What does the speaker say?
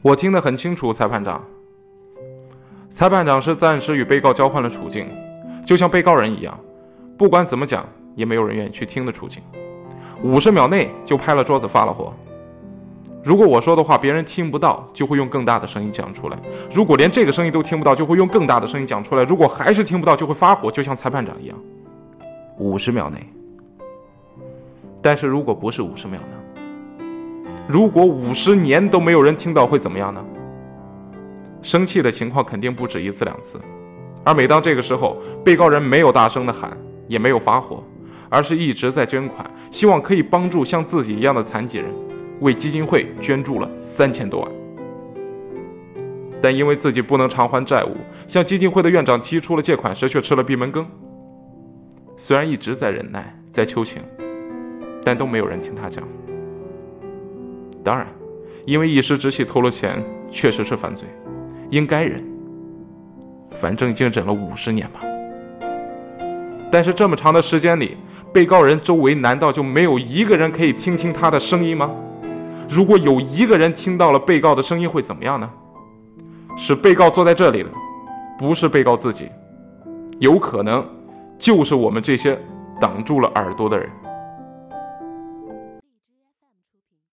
我听得很清楚，裁判长。裁判长是暂时与被告交换了处境，就像被告人一样，不管怎么讲，也没有人愿意去听的处境。五十秒内就拍了桌子发了火。如果我说的话别人听不到，就会用更大的声音讲出来；如果连这个声音都听不到，就会用更大的声音讲出来；如果还是听不到，就会发火，就像裁判长一样。五十秒内。但是如果不是五十秒呢？如果五十年都没有人听到，会怎么样呢？生气的情况肯定不止一次两次，而每当这个时候，被告人没有大声的喊，也没有发火，而是一直在捐款，希望可以帮助像自己一样的残疾人，为基金会捐助了三千多万。但因为自己不能偿还债务，向基金会的院长提出了借款时，却吃了闭门羹。虽然一直在忍耐，在求情，但都没有人听他讲。当然，因为一时之气偷了钱，确实是犯罪。应该忍，反正已经忍了五十年吧。但是这么长的时间里，被告人周围难道就没有一个人可以听听他的声音吗？如果有一个人听到了被告的声音，会怎么样呢？是被告坐在这里的，不是被告自己，有可能就是我们这些挡住了耳朵的人。